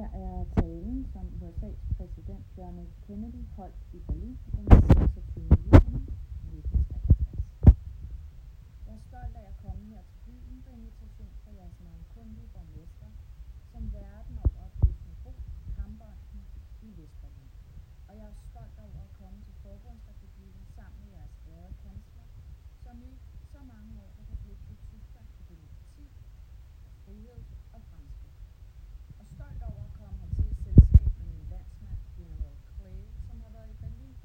Her er talen, som USA's præsident John F. Kennedy holdt i Berlin den 26. juni 1963. Jeg er stolt af at komme her til byen på invitation fra jeres navnkundige borgmester, som verden over er blevet symbol på kampånden i Vestberlin. Og jeg er stolt over at komme til Forbundsrepublikken sammen med jeres ærede kansler, som i så mange år har forpligtet Tyskland til demokrati, frihed og fremskridt. Og stolt over at komme hertil i selskab med min landsmand, General Clay, som har været i Berlin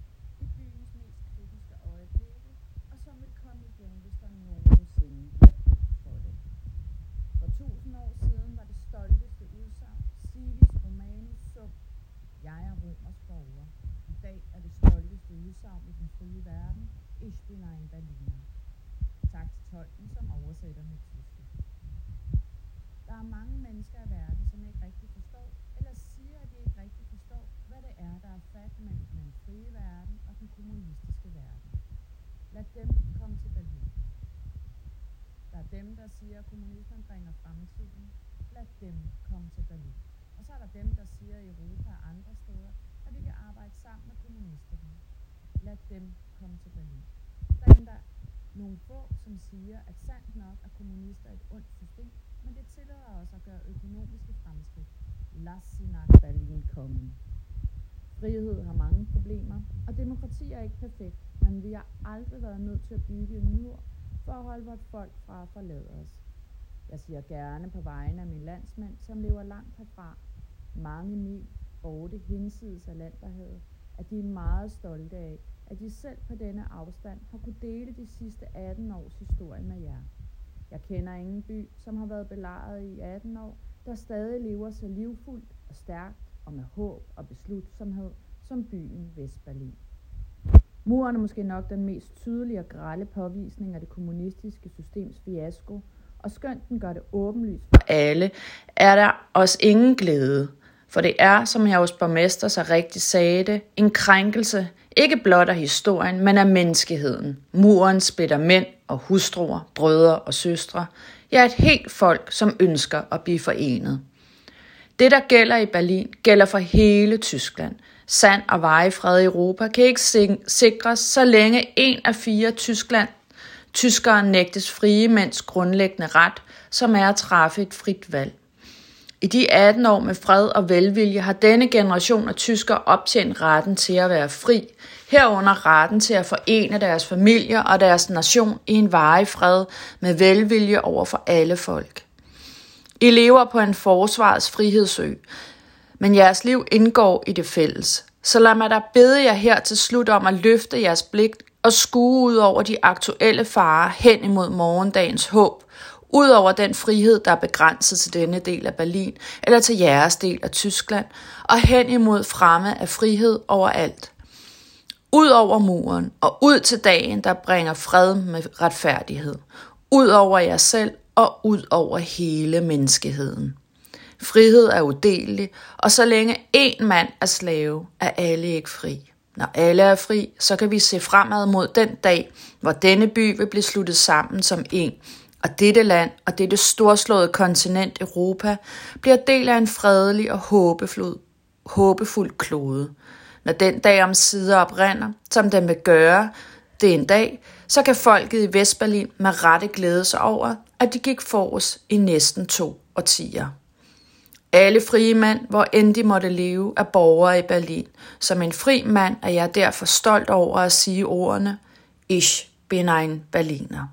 i byens mest kritiske øjeblikke, og som vil komme igen, hvis der nogensinde bliver brug for det. For tusind år siden var det stolteste udsagn Civis Romanus sum. Jeg er Romers borger. I dag er det stolteste udsagn i den frie verden Ich bin ein Berliner. Tak til tolken, som oversætter med tyske. Der er mange mennesker i verden, som ikke rigtig forstår, eller siger, at de ikke rigtig forstår, hvad det er, der er fat mellem den frie verden og den kommunistiske verden. Lad dem komme til Berlin. Der er dem, der siger, at kommunismen bringer fremtiden. Lad dem komme til Berlin. Og så er der dem, der siger at Europa er andre steder, at vi kan arbejde sammen med kommunisterne. Lad dem komme til Berlin. Der er der nogle få, som siger, at sandt nok er kommunister et ondt system, men det tillader os at gøre økonomiske fremskridt. Lad Berlin komme. Frihed har mange problemer, og demokrati er ikke perfekt, men vi har aldrig været nødt til at bygge en mur for at holde vores folk fra at forlade os. Jeg siger gerne på vegne af min landsmænd, som lever langt herfra, mange mil borte hinsides af Landerhavet, at de er meget stolte af, at de selv på denne afstand har kunne dele de sidste 18 års historie med jer. Jeg kender ingen by, som har været belejret i 18 år, der stadig lever så livfuldt og stærkt og med håb og beslutsomhed som byen Vestberlin. Muren er måske nok den mest tydelige og grælde påvisning af det kommunistiske systems fiasko, og skønt den gør det åbenlyst for alle, er der også ingen glæde. For det er, som jeg hos borgmester så rigtigt sagde det, en krænkelse, ikke blot af historien, men af menneskeheden. Muren splitter mænd og hustruer, brødre og søstre. Ja, et helt folk, som ønsker at blive forenet. Det, der gælder i Berlin, gælder for hele Tyskland. Sand og veje fred i Europa kan ikke sikres, så længe en af fire Tyskland tyskere nægtes frie mænds grundlæggende ret, som er at træffe et frit valg. I de 18 år med fred og velvilje har denne generation af tyskere optjent retten til at være fri, herunder retten til at forene deres familier og deres nation i en varig fred med velvilje over for alle folk. I lever på en forsvarets frihedsø, men jeres liv indgår i det fælles. Så lad mig da bede jer her til slut om at løfte jeres blik og skue ud over de aktuelle farer hen imod morgendagens håb, ud over den frihed, der er begrænset til denne del af Berlin, eller til jeres del af Tyskland, og hen imod fremme af frihed overalt. Ud over muren, og ud til dagen, der bringer fred med retfærdighed. Ud over jer selv, og ud over hele menneskeheden. Frihed er udelelig, og så længe én mand er slave, er alle ikke fri. Når alle er fri, så kan vi se fremad mod den dag, hvor denne by vil blive sluttet sammen som en, og dette land og dette storslåede kontinent Europa bliver del af en fredelig og håbefuld, håbefuld klode. Når den dag om sider oprinder, som den vil gøre, det en dag, så kan folket i Vestberlin med rette glæde sig over, at de gik forrest i næsten to årtier. Alle frie mænd, hvor end de måtte leve, er borgere i Berlin. Som en fri mand er jeg derfor stolt over at sige ordene Ich bin ein Berliner.